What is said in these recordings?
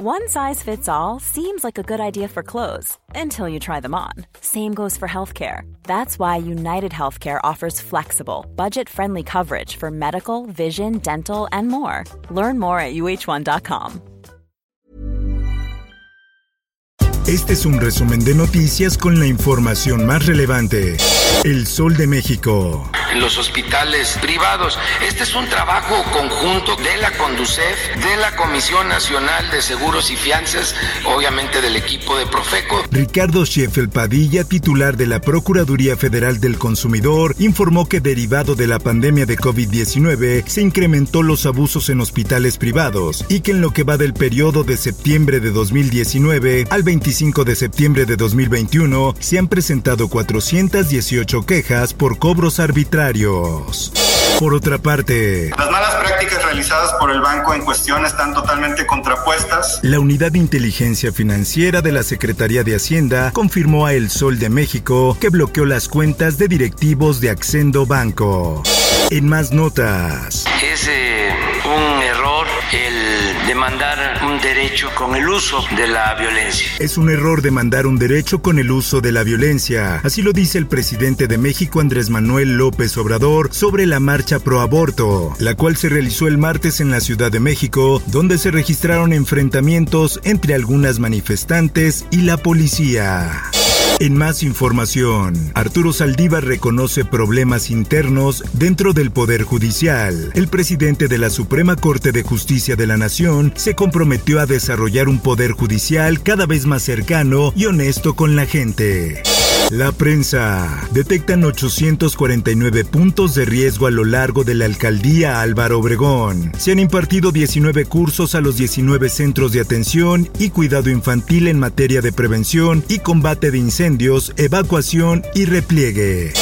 One size fits all seems like a good idea for clothes until you try them on. Same goes for healthcare. That's why United Healthcare offers flexible, budget friendly coverage for medical, vision, dental, and more. Learn more at uh1.com. Este es un resumen de noticias con la información más relevante. El Sol de México. En los hospitales privados. Este es un trabajo conjunto de la CONDUCEF, de la Comisión Nacional de Seguros y Fianzas, obviamente del equipo de Profeco. Ricardo Sheffel Padilla, titular de la Procuraduría Federal del Consumidor, informó que derivado de la pandemia de COVID-19 se incrementó los abusos en hospitales privados y que en lo que va del periodo de septiembre de 2019 al 25 de septiembre de 2021 se han presentado 418 quejas por cobros arbitrarios. Por otra parte, las malas prácticas realizadas por el banco en cuestión están totalmente contrapuestas. La Unidad de Inteligencia Financiera de la Secretaría de Hacienda confirmó a El Sol de México que bloqueó las cuentas de directivos de Accendo Banco. En más notas. Es eh, un error el demandar un derecho con el uso de la violencia. Es un error demandar un derecho con el uso de la violencia. Así lo dice el presidente de México Andrés Manuel López Obrador sobre la marcha pro aborto, la cual se realizó el martes en la Ciudad de México, donde se registraron enfrentamientos entre algunas manifestantes y la policía. En más información, Arturo Saldívar reconoce problemas internos dentro del Poder Judicial. El presidente de la Suprema Corte de Justicia de la Nación se comprometió a desarrollar un Poder Judicial cada vez más cercano y honesto con la gente. La prensa. Detectan 849 puntos de riesgo a lo largo de la alcaldía Álvaro Obregón. Se han impartido 19 cursos a los 19 centros de atención y cuidado infantil en materia de prevención y combate de incendios, evacuación y repliegue.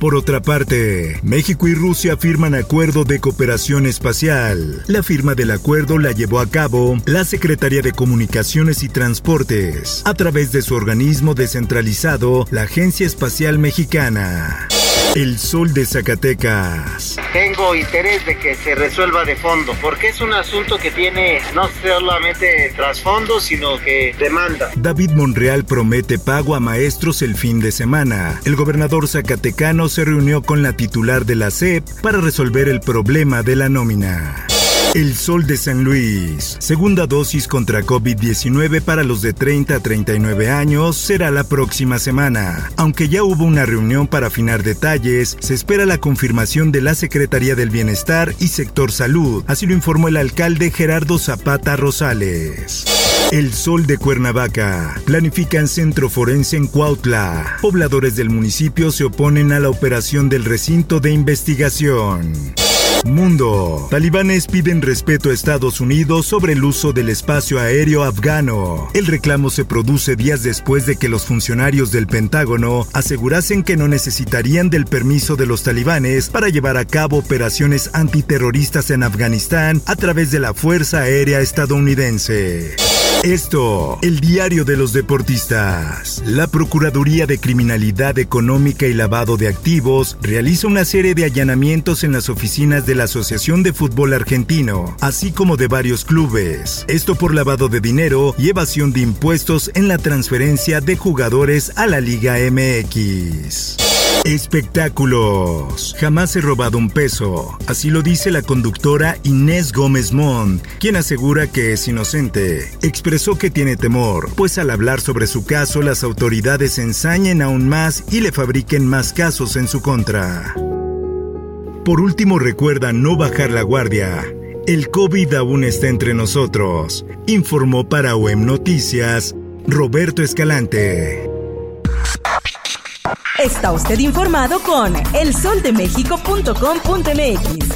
Por otra parte, México y Rusia firman acuerdo de cooperación espacial. La firma del acuerdo la llevó a cabo la Secretaría de Comunicaciones y Transportes, a través de su organismo descentralizado, la Agencia Espacial Mexicana. El sol de Zacatecas. Tengo interés de que se resuelva de fondo, porque es un asunto que tiene no solamente trasfondo, sino que demanda. David Monreal promete pago a maestros el fin de semana. El gobernador zacatecano se reunió con la titular de la SEP para resolver el problema de la nómina. El Sol de San Luis. Segunda dosis contra COVID-19 para los de 30 a 39 años será la próxima semana. Aunque ya hubo una reunión para afinar detalles, se espera la confirmación de la Secretaría del Bienestar y Sector Salud. Así lo informó el alcalde Gerardo Zapata Rosales. El Sol de Cuernavaca. Planifican centro forense en Cuautla. Pobladores del municipio se oponen a la operación del recinto de investigación. Mundo. Talibanes piden respeto a Estados Unidos sobre el uso del espacio aéreo afgano. El reclamo se produce días después de que los funcionarios del Pentágono asegurasen que no necesitarían del permiso de los talibanes para llevar a cabo operaciones antiterroristas en Afganistán a través de la Fuerza Aérea Estadounidense. Esto, el diario de los deportistas. La Procuraduría de Criminalidad Económica y Lavado de Activos realiza una serie de allanamientos en las oficinas de la Asociación de Fútbol Argentino, así como de varios clubes. Esto por lavado de dinero y evasión de impuestos en la transferencia de jugadores a la Liga MX. Espectáculos. Jamás he robado un peso. Así lo dice la conductora Inés Gómez Mont, quien asegura que es inocente. Expresó que tiene temor, pues al hablar sobre su caso las autoridades ensañen aún más y le fabriquen más casos en su contra. Por último recuerda no bajar la guardia. El COVID aún está entre nosotros, informó para OEM Noticias Roberto Escalante. Está usted informado con elsoldemexico.com.mx.